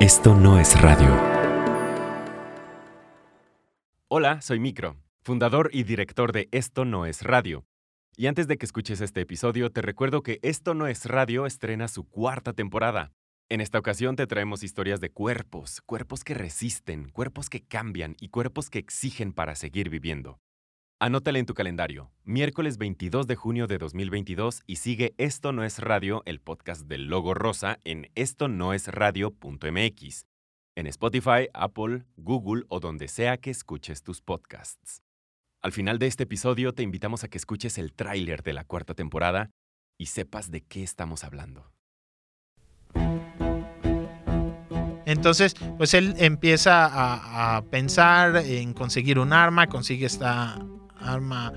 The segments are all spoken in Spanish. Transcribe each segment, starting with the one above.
Esto no es radio. Hola, soy Micro, fundador y director de Esto no es radio. Y antes de que escuches este episodio, te recuerdo que Esto no es radio estrena su cuarta temporada. En esta ocasión te traemos historias de cuerpos, cuerpos que resisten, cuerpos que cambian y cuerpos que exigen para seguir viviendo. Anótale en tu calendario, miércoles 22 de junio de 2022 y sigue Esto no es radio, el podcast del logo rosa en esto no es radio.mx, en Spotify, Apple, Google o donde sea que escuches tus podcasts. Al final de este episodio te invitamos a que escuches el tráiler de la cuarta temporada y sepas de qué estamos hablando. Entonces, pues él empieza a, a pensar en conseguir un arma, consigue esta arma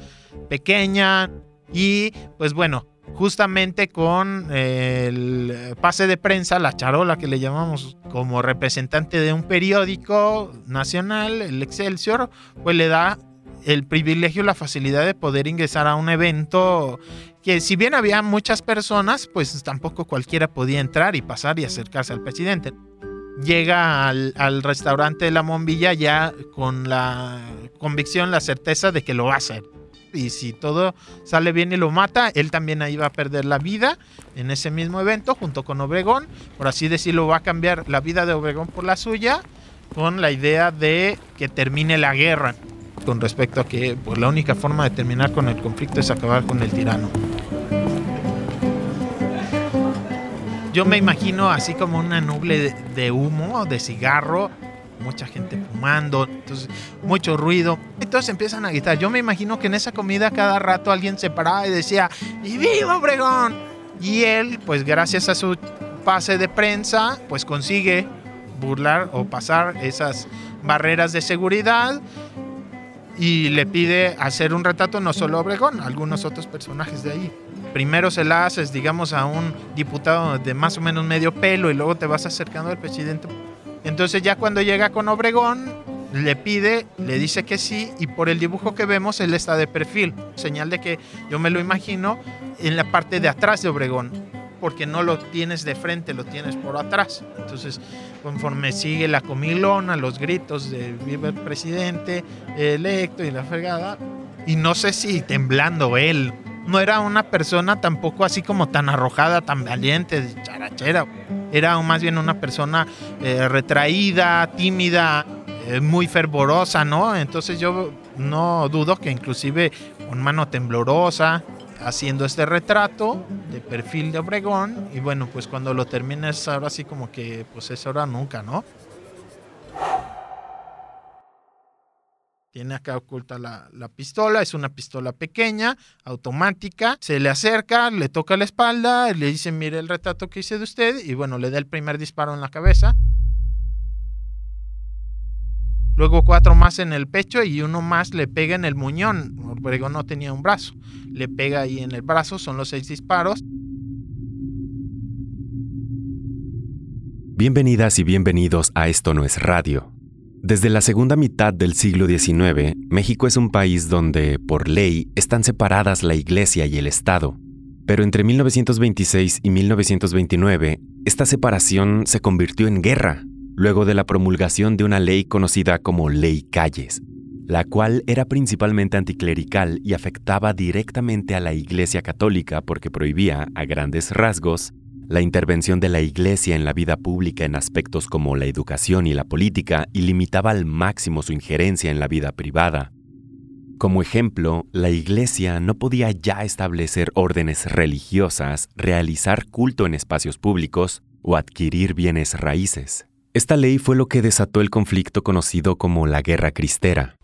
pequeña y pues bueno, justamente con el pase de prensa, la charola que le llamamos como representante de un periódico nacional, el Excelsior, pues le da el privilegio, la facilidad de poder ingresar a un evento que si bien había muchas personas, pues tampoco cualquiera podía entrar y pasar y acercarse al presidente. Llega al, restaurante de la Mombilla ya con la convicción, la certeza de que lo va a hacer. Y si todo sale bien y lo mata, él también ahí va a perder la vida en ese mismo evento junto con Obregón. Por así decirlo, va a cambiar la vida de Obregón por la suya con la idea de que termine la guerra. Con respecto a que pues, la única forma de terminar con el conflicto es acabar con el tirano. Yo me imagino así como una nube de, humo, de cigarro, mucha gente fumando, entonces mucho ruido. Entonces empiezan a gritar. Yo me imagino que en esa comida cada rato alguien se paraba y decía, ¡y viva Obregón! Y él, pues gracias a su pase de prensa, pues consigue burlar o pasar esas barreras de seguridad y le pide hacer un retrato no solo a Obregón, algunos otros personajes de ahí. Primero se la haces, digamos, a un diputado de más o menos medio pelo y luego te vas acercando al presidente entonces ya cuando llega con Obregón, le pide, le dice que sí y por el dibujo que vemos él está de perfil, señal de que yo me lo imagino en la parte de atrás de Obregón, porque no lo tienes de frente, lo tienes por atrás. Entonces, conforme sigue la comilona, los gritos de viva el presidente electo y la fregada, y no sé si temblando él, no era una persona tampoco así como tan arrojada, tan valiente, charachera era más bien una persona eh, retraída, tímida, eh, muy fervorosa, ¿no? Entonces yo no dudo que inclusive con mano temblorosa, haciendo este retrato de perfil de Obregón, y bueno, pues cuando lo termines ahora sí como que pues es ahora nunca, ¿no? Tiene acá oculta la, la, pistola, es una pistola pequeña, automática. Se le acerca, le toca la espalda, le dice, mire el retrato que hice de usted, y bueno, le da el primer disparo en la cabeza. Luego cuatro más en el pecho y uno más le pega en el muñón. Obregón no tenía un brazo. Le pega ahí en el brazo, son los seis disparos. Bienvenidas y bienvenidos a Esto no es radio desde la segunda mitad del siglo XIX, México es un país donde, por ley, están separadas la Iglesia y el Estado. Pero entre 1926 y 1929, esta separación se convirtió en guerra, luego de la promulgación de una ley conocida como Ley Calles, la cual era principalmente anticlerical y afectaba directamente a la Iglesia Católica porque prohibía, a grandes rasgos, la intervención de la Iglesia en la vida pública en aspectos como la educación y la política y limitaba al máximo su injerencia en la vida privada. Como ejemplo, la Iglesia no podía ya establecer órdenes religiosas, realizar culto en espacios públicos o adquirir bienes raíces. Esta ley fue lo que desató el conflicto conocido como la Guerra Cristera.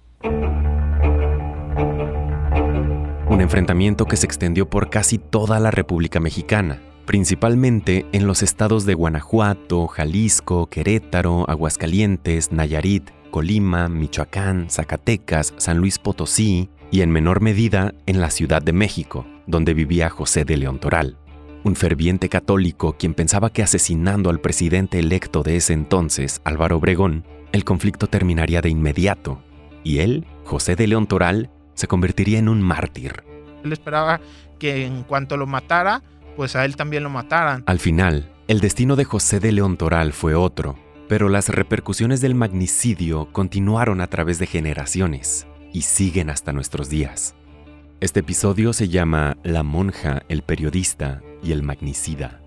Un enfrentamiento que se extendió por casi toda la República Mexicana, principalmente en los estados de Guanajuato, Jalisco, Querétaro, Aguascalientes, Nayarit, Colima, Michoacán, Zacatecas, San Luis Potosí y en menor medida en la Ciudad de México, donde vivía José de León Toral, un ferviente católico quien pensaba que asesinando al presidente electo de ese entonces, Álvaro Obregón, el conflicto terminaría de inmediato, y él, José de León Toral, se convertiría en un mártir. Él esperaba que en cuanto lo matara, pues a él también lo mataran. Al final, el destino de José de León Toral fue otro. Pero las repercusiones del magnicidio continuaron a través de generaciones y siguen hasta nuestros días. Este episodio se llama La monja, el periodista y el magnicida.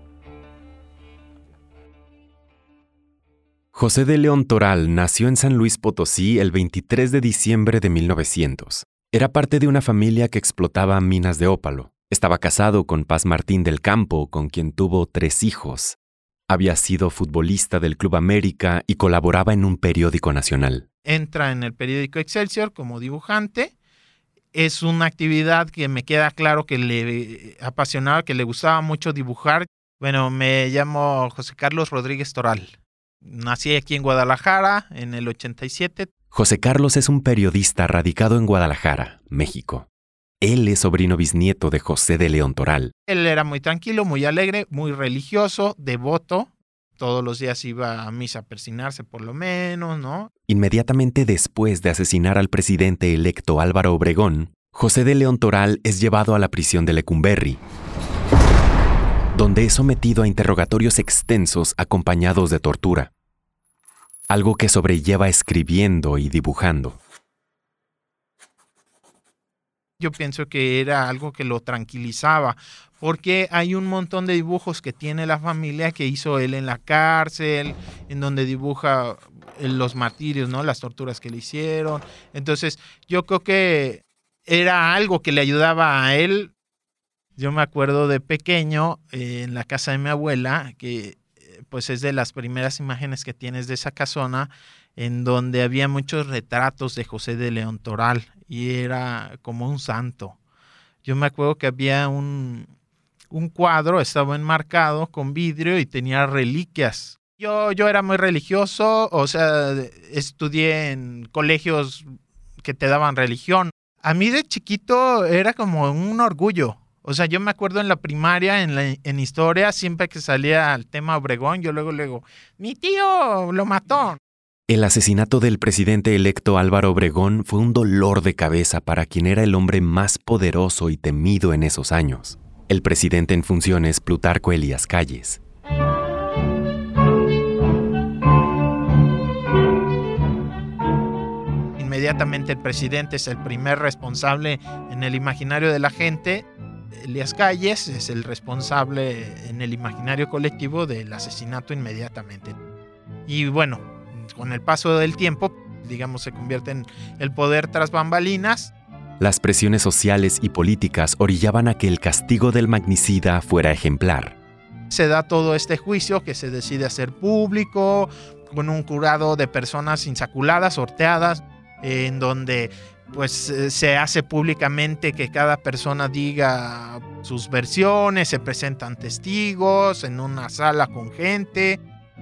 José de León Toral nació en San Luis Potosí el 23 de diciembre de 1900. Era parte de una familia que explotaba minas de ópalo. Estaba casado con Paz Martín del Campo, con quien tuvo tres hijos. Había sido futbolista del Club América y colaboraba en un periódico nacional. Entra en el periódico Excelsior como dibujante. Es una actividad que me queda claro que le apasionaba, que le gustaba mucho dibujar. Bueno, me llamo José Carlos Rodríguez Toral. Nací aquí en Guadalajara en el 87. José Carlos es un periodista radicado en Guadalajara, México. Él es sobrino bisnieto de José de León Toral. Él era muy tranquilo, muy alegre, muy religioso, devoto. Todos los días iba a misa a persinarse por lo menos, ¿no? Inmediatamente después de asesinar al presidente electo Álvaro Obregón, José de León Toral es llevado a la prisión de Lecumberri, donde es sometido a interrogatorios extensos acompañados de tortura, algo que sobrelleva escribiendo y dibujando. Yo pienso que era algo que lo tranquilizaba, porque hay un montón de dibujos que tiene la familia que hizo él en la cárcel, en donde dibuja los martirios, ¿no? Las torturas que le hicieron. Entonces, yo creo que era algo que le ayudaba a él yo me acuerdo de pequeño eh, en la casa de mi abuela, que eh, pues es de las primeras imágenes que tienes de esa casona, en donde había muchos retratos de José de León Toral y era como un santo. Yo me acuerdo que había un, un cuadro, estaba enmarcado con vidrio y tenía reliquias. Yo, yo era muy religioso, o sea, estudié en colegios que te daban religión. A mí de chiquito era como un orgullo o sea, yo me acuerdo en la primaria, en, la, en historia, siempre que salía el tema Obregón, yo luego, luego, mi tío lo mató. El asesinato del presidente electo Álvaro Obregón fue un dolor de cabeza para quien era el hombre más poderoso y temido en esos años, el presidente en funciones Plutarco Elías Calles. Inmediatamente el presidente es el primer responsable en el imaginario de la gente Elías Calles es el responsable en el imaginario colectivo del asesinato inmediatamente. Y bueno, con el paso del tiempo, digamos, se convierte en el poder tras bambalinas. Las presiones sociales y políticas orillaban a que el castigo del magnicida fuera ejemplar. Se da todo este juicio que se decide hacer público, con un curado de personas insaculadas, sorteadas, en donde pues eh, se hace públicamente que cada persona diga sus versiones, se presentan testigos en una sala con gente,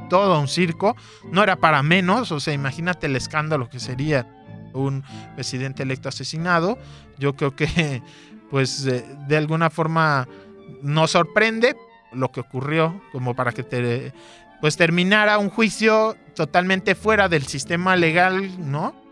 todo un circo. No era para menos, o sea, imagínate el escándalo que sería un presidente electo asesinado. Yo creo que pues de alguna forma nos sorprende lo que ocurrió como para que te, pues terminara un juicio totalmente fuera del sistema legal, ¿no?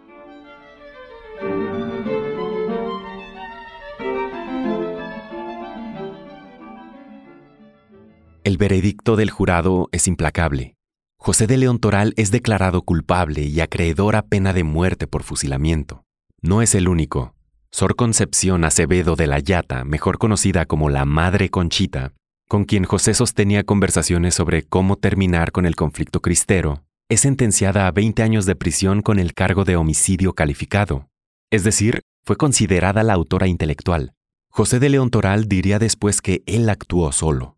El veredicto del jurado es implacable. José de León Toral es declarado culpable y acreedor a pena de muerte por fusilamiento. No es el único. Sor Concepción Acevedo de la Yata, mejor conocida como la Madre Conchita, con quien José sostenía conversaciones sobre cómo terminar con el conflicto cristero, es sentenciada a 20 años de prisión con el cargo de homicidio calificado. Es decir, fue considerada la autora intelectual. José de León Toral diría después que él actuó solo.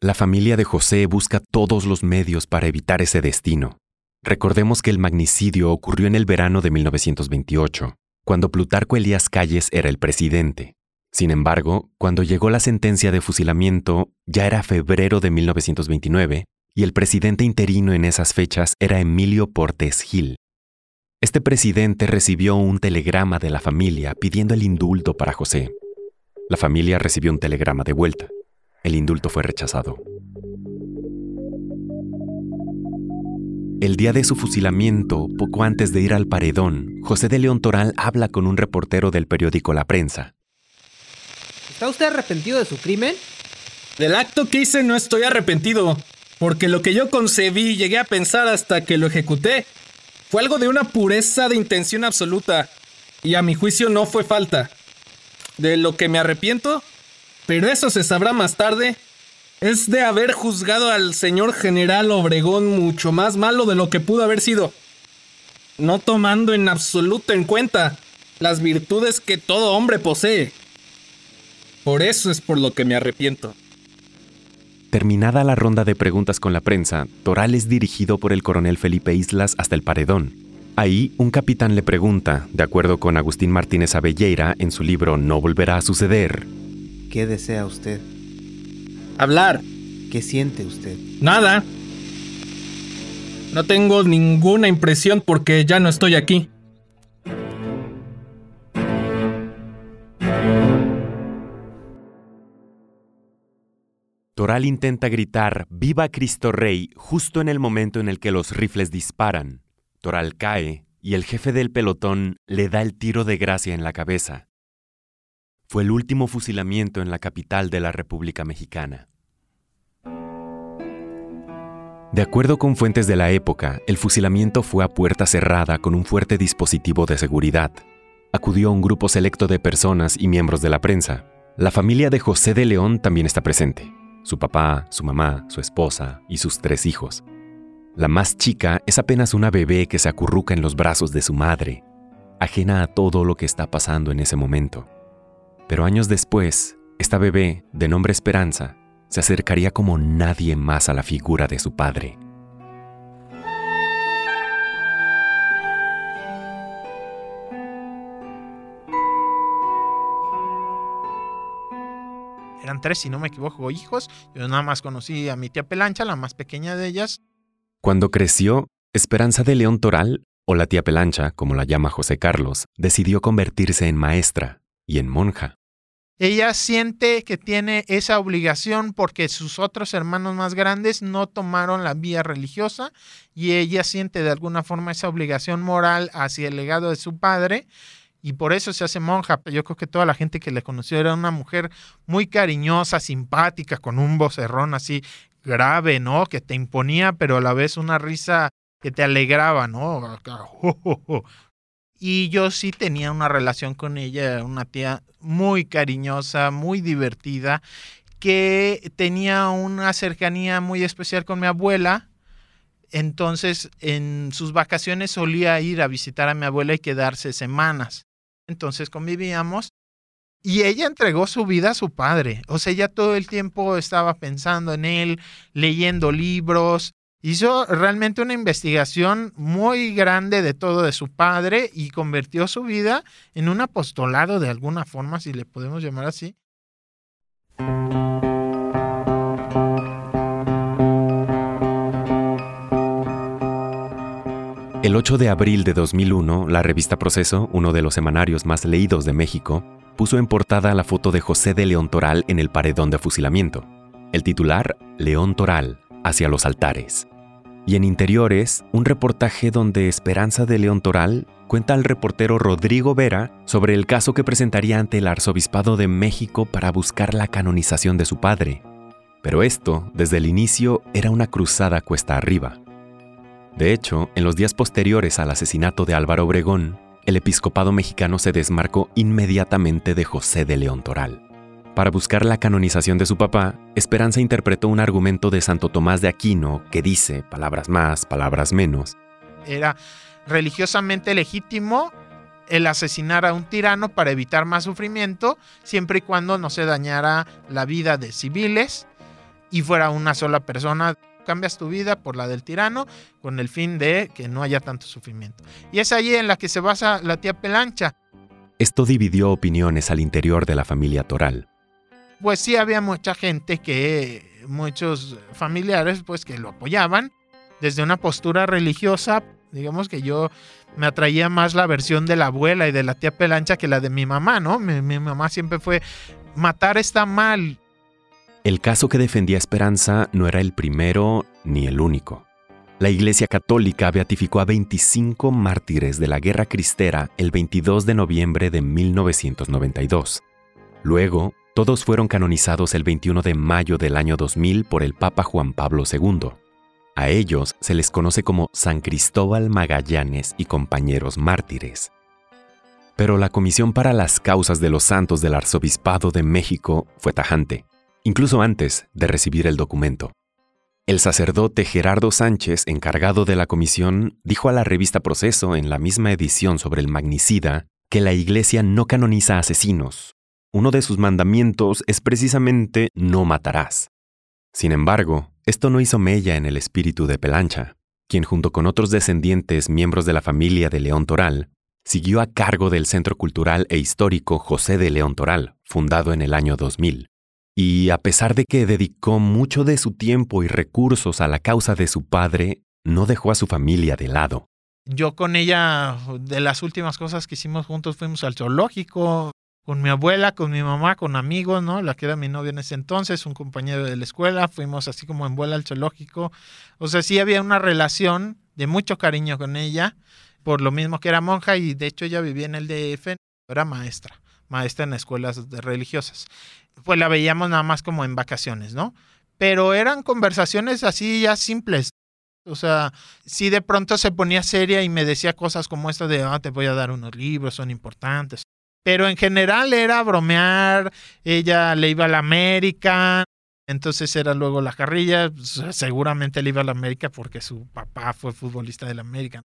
La familia de José busca todos los medios para evitar ese destino. Recordemos que el magnicidio ocurrió en el verano de 1928, cuando Plutarco Elías Calles era el presidente. Sin embargo, cuando llegó la sentencia de fusilamiento, ya era febrero de 1929 y el presidente interino en esas fechas era Emilio Portes Gil. Este presidente recibió un telegrama de la familia pidiendo el indulto para José. La familia recibió un telegrama de vuelta. El indulto fue rechazado. El día de su fusilamiento, poco antes de ir al paredón, José de León Toral habla con un reportero del periódico La Prensa. ¿Está usted arrepentido de su crimen? Del acto que hice no estoy arrepentido. porque lo que yo concebí y llegué a pensar hasta que lo ejecuté fue algo de una pureza de intención absoluta, y a mi juicio no fue falta. De lo que me arrepiento, pero eso se sabrá más tarde, es de haber juzgado al señor general Obregón mucho más malo de lo que pudo haber sido, no tomando en absoluto en cuenta las virtudes que todo hombre posee. Por eso es por lo que me arrepiento. Terminada la ronda de preguntas con la prensa, Toral es dirigido por el coronel Felipe Islas hasta el paredón. Ahí, un capitán le pregunta, de acuerdo con Agustín Martínez Avelleira en su libro No volverá a suceder. ¿Qué desea usted? Hablar. ¿Qué siente usted? Nada. No tengo ninguna impresión porque ya no estoy aquí. Toral intenta gritar ¡Viva Cristo Rey! justo en el momento en el que los rifles disparan. Toral cae y el jefe del pelotón le da el tiro de gracia en la cabeza. Fue el último fusilamiento en la capital de la República Mexicana. De acuerdo con fuentes de la época, el fusilamiento fue a puerta cerrada con un fuerte dispositivo de seguridad. Acudió un grupo selecto de personas y miembros de la prensa. La familia de José de León también está presente. Su papá, su mamá, su esposa y sus tres hijos. La más chica es apenas una bebé que se acurruca en los brazos de su madre, ajena a todo lo que está pasando en ese momento. Pero años después, esta bebé, de nombre Esperanza, se acercaría como nadie más a la figura de su padre. Eran tres, si no me equivoco, hijos. Yo nada más conocí a mi tía Pelancha, la más pequeña de ellas. Cuando creció, Esperanza de León Toral, o la tía Pelancha, como la llama José Carlos, decidió convertirse en maestra y en monja. Ella siente que tiene esa obligación porque sus otros hermanos más grandes no tomaron la vía religiosa y ella siente de alguna forma esa obligación moral hacia el legado de su padre y por eso se hace monja. Yo creo que toda la gente que le conoció era una mujer muy cariñosa, simpática, con un vocerrón así grave, ¿no? Que te imponía, pero a la vez una risa que te alegraba, ¿no? Y yo sí tenía una relación con ella, una tía muy cariñosa, muy divertida, que tenía una cercanía muy especial con mi abuela. Entonces, en sus vacaciones solía ir a visitar a mi abuela y quedarse semanas. Entonces convivíamos y ella entregó su vida a su padre. O sea, ella todo el tiempo estaba pensando en él, leyendo libros, Hizo realmente una investigación muy grande de todo de su padre y convirtió su vida en un apostolado de alguna forma, si le podemos llamar así. El 8 de abril de 2001, la revista Proceso, uno de los semanarios más leídos de México, puso en portada la foto de José de León Toral en el paredón de fusilamiento. El titular, León Toral, hacia los altares. Y en interiores, un reportaje donde Esperanza de León Toral cuenta al reportero Rodrigo Vera sobre el caso que presentaría ante el Arzobispado de México para buscar la canonización de su padre. Pero esto, desde el inicio, era una cruzada cuesta arriba. De hecho, en los días posteriores al asesinato de Álvaro Obregón, el episcopado mexicano se desmarcó inmediatamente de José de León Toral. Para buscar la canonización de su papá, Esperanza interpretó un argumento de Santo Tomás de Aquino que dice, palabras más, palabras menos. Era religiosamente legítimo el asesinar a un tirano para evitar más sufrimiento, siempre y cuando no se dañara la vida de civiles y fuera una sola persona. Cambias tu vida por la del tirano con el fin de que no haya tanto sufrimiento. Y es allí en la que se basa la tía Pelancha. Esto dividió opiniones al interior de la familia Toral pues sí había mucha gente que, muchos familiares, pues que lo apoyaban desde una postura religiosa. Digamos que yo me atraía más la versión de la abuela y de la tía Pelancha que la de mi mamá, ¿no? Mi, mi mamá siempre fue, matar está mal. El caso que defendía Esperanza no era el primero ni el único. La Iglesia Católica beatificó a 25 mártires de la Guerra Cristera el 22 de noviembre de 1992. Luego, Todos fueron canonizados el 21 de mayo del año 2000 por el Papa Juan Pablo II. A ellos se les conoce como San Cristóbal Magallanes y compañeros mártires. Pero la Comisión para las Causas de los Santos del Arzobispado de México fue tajante, incluso antes de recibir el documento. El sacerdote Gerardo Sánchez, encargado de la comisión, dijo a la revista Proceso en la misma edición sobre el magnicida que la Iglesia no canoniza asesinos. Uno de sus mandamientos es precisamente no matarás. Sin embargo, esto no hizo mella en el espíritu de Pelancha, quien junto con otros descendientes miembros de la familia de León Toral, siguió a cargo del Centro Cultural e Histórico José de León Toral, fundado en el año 2000. Y a pesar de que dedicó mucho de su tiempo y recursos a la causa de su padre, no dejó a su familia de lado. Yo con ella, de las últimas cosas que hicimos juntos, fuimos al zoológico, con mi abuela, con mi mamá, con amigos, ¿no? La que era mi novia en ese entonces, un compañero de la escuela, fuimos así como en vuela al zoológico. O sea, sí había una relación de mucho cariño con ella, por lo mismo que era monja y de hecho ella vivía en el DF, era maestra, maestra en escuelas religiosas. Pues la veíamos nada más como en vacaciones, ¿no? Pero eran conversaciones así ya simples. O sea, si de pronto se ponía seria y me decía cosas como esto de, ah, te voy a dar unos libros, son importantes. Pero en general era bromear, ella le iba a la América, entonces era luego la carrilla, pues, seguramente le iba a la América porque su papá fue futbolista de la América.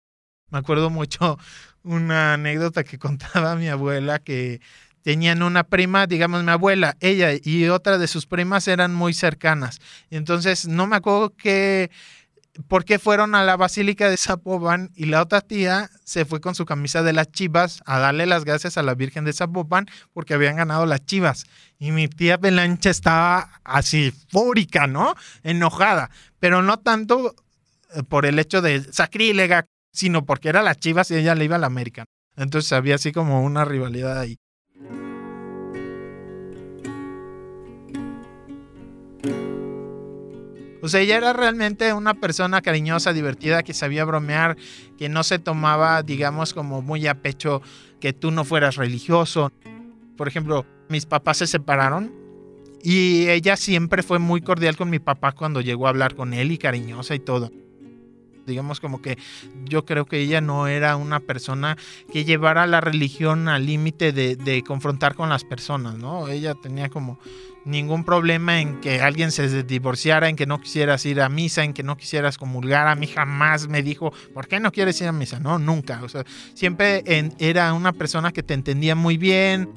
Me acuerdo mucho una anécdota que contaba mi abuela que tenían una prima, digamos mi abuela, ella y otra de sus primas eran muy cercanas. Entonces no me acuerdo que por qué fueron a la Basílica de Zapopan y la otra tía se fue con su camisa de las chivas a darle las gracias a la Virgen de Zapopan porque habían ganado las chivas. Y mi tía Belancha estaba así fúrica, ¿no? Enojada, pero no tanto eh, por el hecho de sacrílega, sino porque era las chivas y ella le iba a la América. Entonces había así como una rivalidad ahí. O sea, ella era realmente una persona cariñosa, divertida, que sabía bromear, que no se tomaba, digamos, como muy a pecho que tú no fueras religioso. Por ejemplo, mis papás se separaron y ella siempre fue muy cordial con mi papá cuando llegó a hablar con él y cariñosa y todo digamos como que yo creo que ella no era una persona que llevara la religión al límite de, de, confrontar con las personas, ¿no? Ella tenía como ningún problema en que alguien se divorciara, en que no quisieras ir a misa, en que no quisieras comulgar. A mí jamás me dijo, ¿por qué no quieres ir a misa? No, nunca. O sea, siempre era una persona que te entendía muy bien.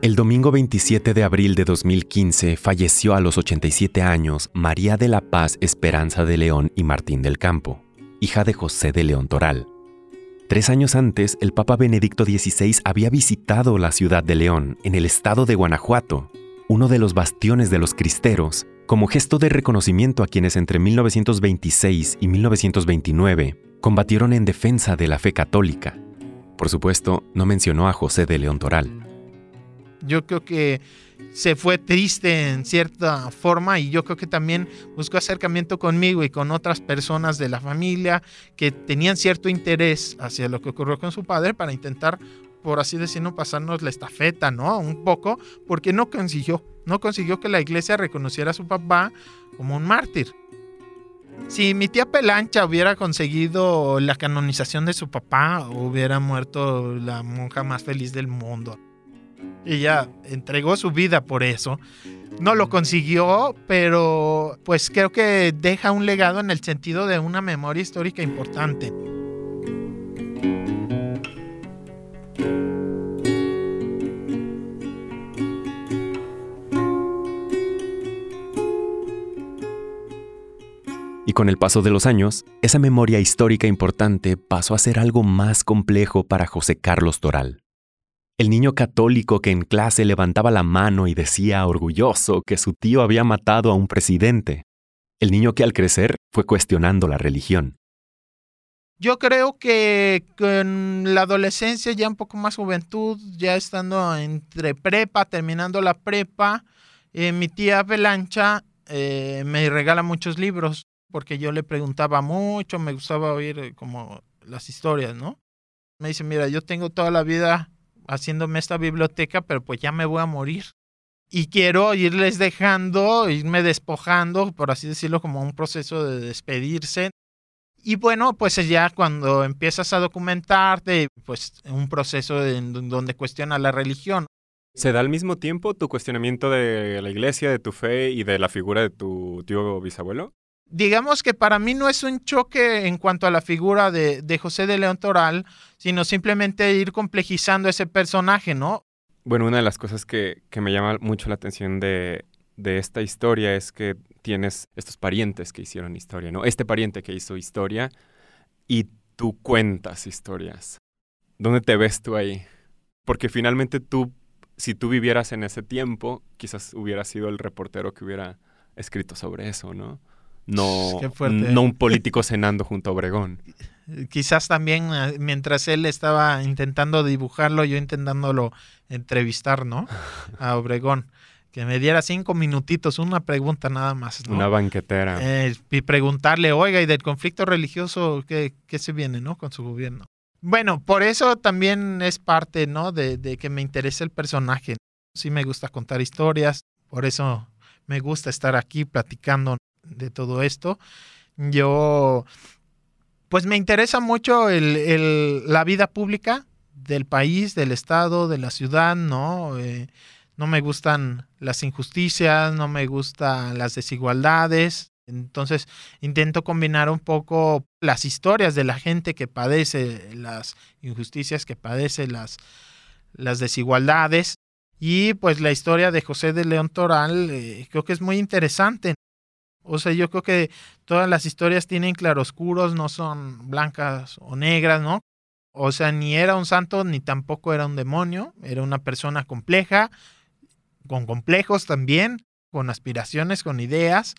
El domingo 27 de abril de 2015 falleció a los 87 años María de la Paz Esperanza de León y Martín del Campo, hija de José de León Toral. Tres años antes, el Papa Benedicto XVI había visitado la ciudad de León, en el estado de Guanajuato, uno de los bastiones de los cristeros, como gesto de reconocimiento a quienes entre 1926 y 1929 combatieron en defensa de la fe católica. Por supuesto, no mencionó a José de León Toral. Yo creo que se fue triste en cierta forma y yo creo que también buscó acercamiento conmigo y con otras personas de la familia que tenían cierto interés hacia lo que ocurrió con su padre para intentar, por así decirlo, pasarnos la estafeta, ¿no? Un poco, porque no consiguió, no consiguió que la iglesia reconociera a su papá como un mártir. Si mi tía Pelancha hubiera conseguido la canonización de su papá, hubiera muerto la monja más feliz del mundo. Ella entregó su vida por eso. No lo consiguió, pero pues creo que deja un legado en el sentido de una memoria histórica importante. Y con el paso de los años, esa memoria histórica importante pasó a ser algo más complejo para José Carlos Toral. El niño católico que en clase levantaba la mano y decía orgulloso que su tío había matado a un presidente. El niño que al crecer fue cuestionando la religión. Yo creo que con la adolescencia, ya un poco más juventud, ya estando entre prepa, terminando la prepa, eh, mi tía Belancha eh, me regala muchos libros porque yo le preguntaba mucho, me gustaba oír eh, como las historias, ¿no? Me dice, mira, yo tengo toda la vida haciéndome esta biblioteca, pero pues ya me voy a morir. Y quiero irles dejando, irme despojando, por así decirlo, como un proceso de despedirse. Y bueno, pues ya cuando empiezas a documentarte, pues un proceso en donde cuestiona la religión. ¿Se da al mismo tiempo tu cuestionamiento de la iglesia, de tu fe y de la figura de tu tío bisabuelo? Digamos que para mí no es un choque en cuanto a la figura de, de, José de León Toral, sino simplemente ir complejizando ese personaje, ¿no? Bueno, una de las cosas que, que me llama mucho la atención de, de, esta historia es que tienes estos parientes que hicieron historia, ¿no? Este pariente que hizo historia y tú cuentas historias. ¿Dónde te ves tú ahí? Porque finalmente tú, si tú vivieras en ese tiempo, quizás hubieras sido el reportero que hubiera escrito sobre eso, ¿no? No, no un político cenando junto a Obregón. Quizás también eh, mientras él estaba intentando dibujarlo, yo intentándolo entrevistar, ¿no? A Obregón. Que me diera cinco minutitos, una pregunta nada más. Una banquetera. Eh, y preguntarle, oiga, ¿y del conflicto religioso qué, qué, se viene, no? Con su gobierno. Bueno, por eso también es parte, ¿no? De, de que me interese el personaje. Sí me gusta contar historias, por eso me gusta estar aquí platicando de todo esto. Yo, pues me interesa mucho el, la vida pública del país, del estado, de la ciudad, ¿no? Eh, no me gustan las injusticias, no me gustan las desigualdades. Entonces intento combinar un poco las historias de la gente que padece las injusticias, que padece las, las desigualdades. Y pues la historia de José de León Toral eh, creo que es muy interesante. O sea, yo creo que todas las historias tienen claroscuros, no son blancas o negras, ¿no? O sea, ni era un santo ni tampoco era un demonio, era una persona compleja, con complejos también, con aspiraciones, con ideas.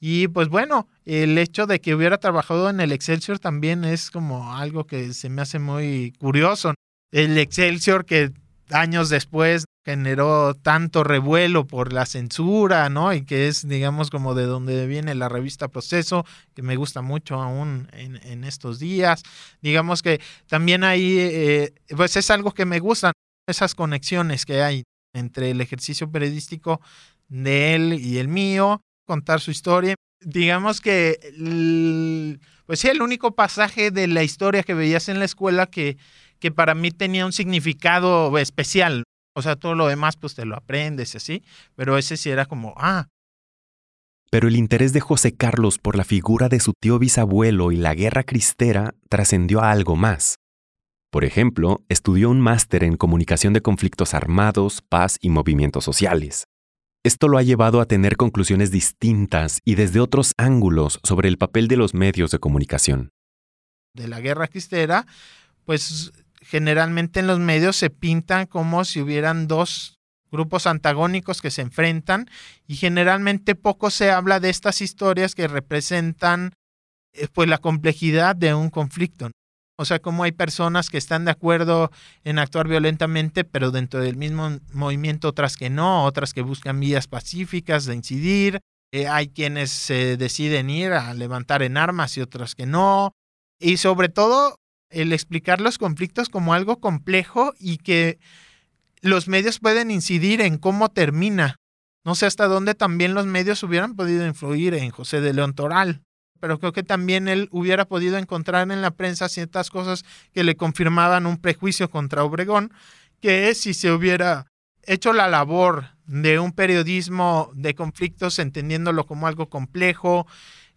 Y pues bueno, el hecho de que hubiera trabajado en el Excelsior también es como algo que se me hace muy curioso. El Excelsior que años después generó tanto revuelo por la censura, ¿no? Y que es, digamos, como de donde viene la revista Proceso, que me gusta mucho aún en, estos días. Digamos que también ahí, eh, pues es algo que me gustan, esas conexiones que hay entre el ejercicio periodístico de él y el mío, contar su historia. Digamos que, pues sí, el único pasaje de la historia que veías en la escuela que que para mí tenía un significado especial. O sea, todo lo demás pues te lo aprendes y así, pero ese sí era como, ah. Pero el interés de José Carlos por la figura de su tío bisabuelo y la guerra cristera trascendió a algo más. Por ejemplo, estudió un máster en comunicación de conflictos armados, paz y movimientos sociales. Esto lo ha llevado a tener conclusiones distintas y desde otros ángulos sobre el papel de los medios de comunicación. De la guerra cristera, pues generalmente en los medios se pintan como si hubieran dos grupos antagónicos que se enfrentan y generalmente poco se habla de estas historias que representan eh, pues la complejidad de un conflicto. O sea, como hay personas que están de acuerdo en actuar violentamente, pero dentro del mismo movimiento otras que no, otras que buscan vías pacíficas de incidir. Eh, hay quienes se deciden ir a levantar en armas y otras que no. Y sobre todo, el explicar los conflictos como algo complejo y que los medios pueden incidir en cómo termina. No sé hasta dónde también los medios hubieran podido influir en José de León Toral, pero creo que también él hubiera podido encontrar en la prensa ciertas cosas que le confirmaban un prejuicio contra Obregón, que si se hubiera hecho la labor de un periodismo de conflictos, entendiéndolo como algo complejo,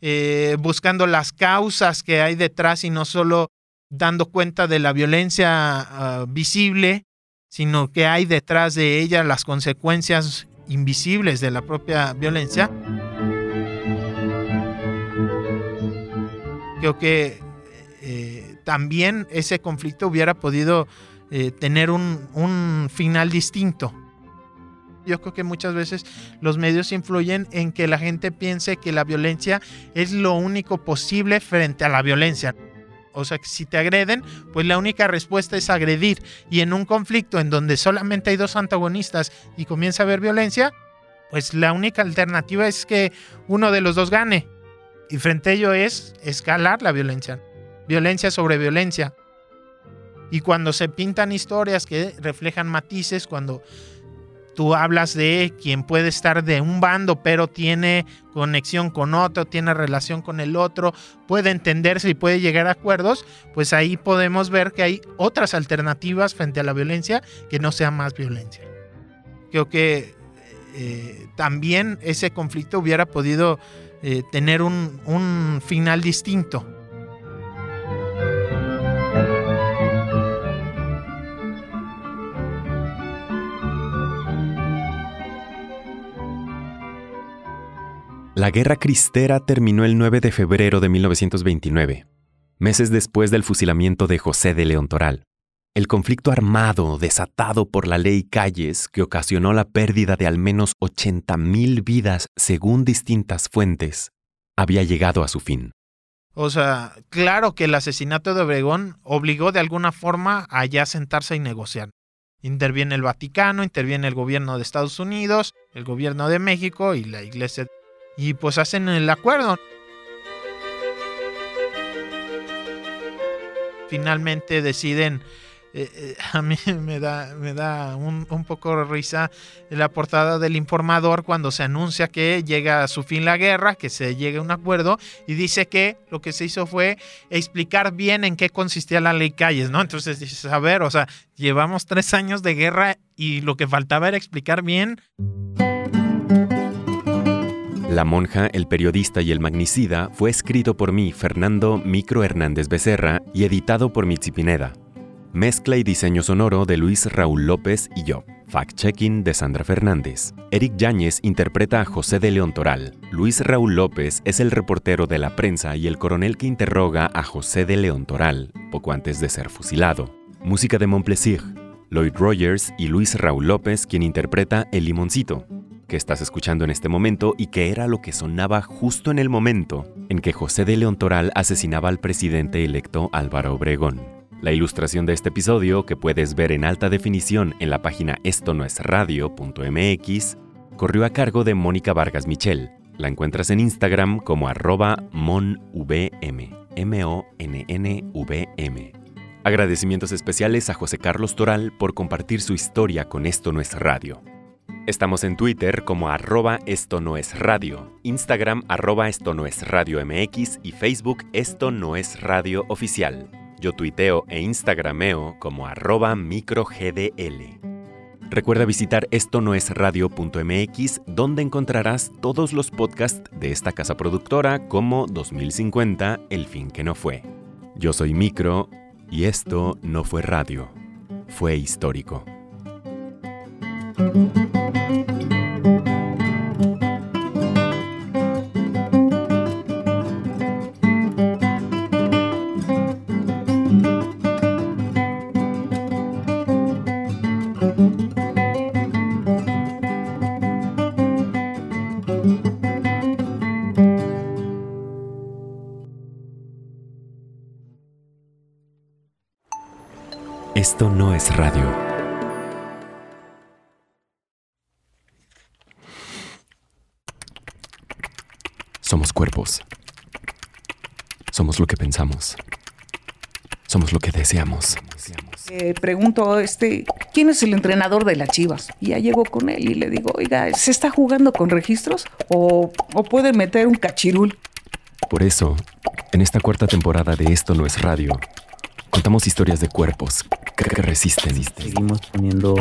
eh, buscando las causas que hay detrás y no solo dando cuenta de la violencia ah, visible, sino que hay detrás de ella las consecuencias invisibles de la propia violencia. Creo que eh, también ese conflicto hubiera podido eh, tener un, un final distinto. Yo creo que muchas veces los medios influyen en que la gente piense que la violencia es lo único posible frente a la violencia. O sea, que si te agreden, pues la única respuesta es agredir. Y en un conflicto en donde solamente hay dos antagonistas y comienza a haber violencia, pues la única alternativa es que uno de los dos gane. Y frente a ello es escalar la violencia. Violencia sobre violencia. Y cuando se pintan historias que reflejan matices, cuando tú hablas de quien puede estar de un bando, pero tiene conexión con otro, tiene relación con el otro, puede entenderse y puede llegar a acuerdos, pues ahí podemos ver que hay otras alternativas frente a la violencia que no sea más violencia. Creo que eh, también ese conflicto hubiera podido eh, tener un, un final distinto. La Guerra Cristera terminó el 9 de febrero de 1929, meses después del fusilamiento de José de León Toral. El conflicto armado desatado por la ley Calles, que ocasionó la pérdida de al menos 80.000 vidas según distintas fuentes, había llegado a su fin. O sea, claro que el asesinato de Obregón obligó de alguna forma a ya sentarse y negociar. Interviene el Vaticano, interviene el gobierno de Estados Unidos, el gobierno de México y la Iglesia y pues hacen el acuerdo. Finalmente deciden, eh, eh, a mí me da, me da un, un, poco risa la portada del informador cuando se anuncia que llega a su fin la guerra, que se llegue a un acuerdo y dice que lo que se hizo fue explicar bien en qué consistía la ley Calles, ¿no? Entonces dices, a ver, o sea, llevamos tres años de guerra y lo que faltaba era explicar bien. La monja, el periodista y el magnicida fue escrito por mí, Fernando Micro Hernández Becerra, y editado por Mitzi Pineda. Mezcla y diseño sonoro de Luis Raúl López y yo. Fact-checking de Sandra Fernández. Eric Yáñez interpreta a José de León Toral. Luis Raúl López es el reportero de la prensa y el coronel que interroga a José de León Toral, poco antes de ser fusilado. Música de Montplaisir. Lloyd Rogers y Luis Raúl López, quien interpreta El Limoncito que estás escuchando en este momento y que era lo que sonaba justo en el momento en que José de León Toral asesinaba al presidente electo Álvaro Obregón. La ilustración de este episodio, que puedes ver en alta definición en la página esto no es radio.mx, corrió a cargo de Mónica Vargas Michel. La encuentras en Instagram como arroba monvm, M-O-N-N-V-M. Agradecimientos especiales a José Carlos Toral por compartir su historia con Esto no es radio. Estamos en Twitter como arroba esto no es radio, Instagram arroba esto no es radio MX y Facebook esto no es radio oficial. Yo tuiteo e instagrameo como arroba microgdl. Recuerda visitar esto no es radio.mx donde encontrarás todos los podcasts de esta casa productora como 2050, El fin que no fue. Yo soy Micro y esto no fue radio, fue histórico. Esto no es radio. Somos cuerpos. Somos lo que pensamos. Somos lo que deseamos. Eh, pregunto, este, ¿quién es el entrenador de las Chivas? Y ya llego con él y le digo, oiga, ¿se está jugando con registros o, o puede meter un cachirul? Por eso, en esta cuarta temporada de Esto no es radio, contamos historias de cuerpos que, que resisten. Seguimos poniendo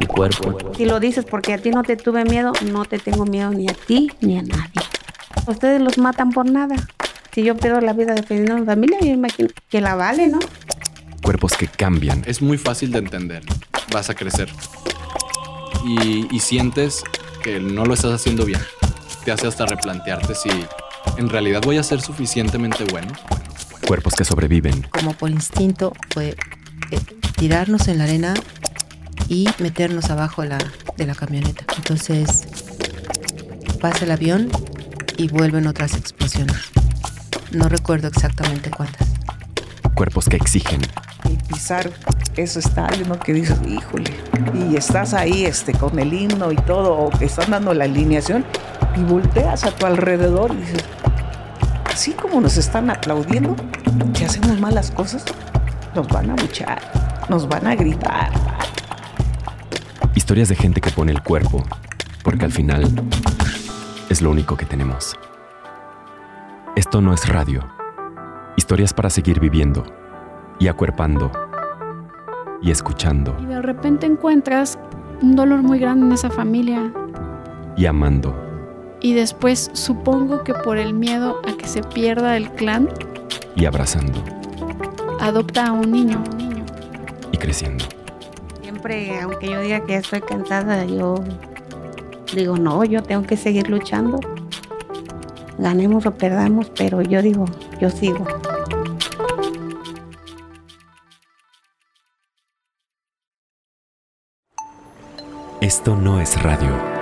el cuerpo. Si lo dices porque a ti no te tuve miedo, no te tengo miedo ni a ti ni a nadie. Ustedes los matan por nada. Si yo pierdo la vida defendiendo a mi familia, yo imagino que la vale, ¿no? Cuerpos que cambian. Es muy fácil de entender. Vas a crecer. Y, y sientes que no lo estás haciendo bien. Te hace hasta replantearte si en realidad voy a ser suficientemente bueno. Cuerpos que sobreviven. Como por instinto fue eh, tirarnos en la arena y meternos abajo de la, de la camioneta. Entonces pasa el avión y vuelven otras explosiones. No recuerdo exactamente cuántas. Cuerpos que exigen. Y pisar ese estadio, ¿no? Que dices, híjole, y estás ahí este, con el himno y todo, o que están dando la alineación, y volteas a tu alrededor y dices, así como nos están aplaudiendo, que hacemos malas cosas, nos van a luchar, nos van a gritar. Historias de gente que pone el cuerpo, porque al final es lo único que tenemos. Esto no es radio. Historias para seguir viviendo y acuerpando y escuchando Y de repente encuentras un dolor muy grande en esa familia. y amando Y después supongo que por el miedo a que se pierda el clan, y abrazando adopta a un niño. y creciendo. Siempre, aunque yo diga que estoy cansada, yo digo, no, yo tengo que seguir luchando. Ganemos o perdamos, pero yo digo, yo sigo. Esto no es radio.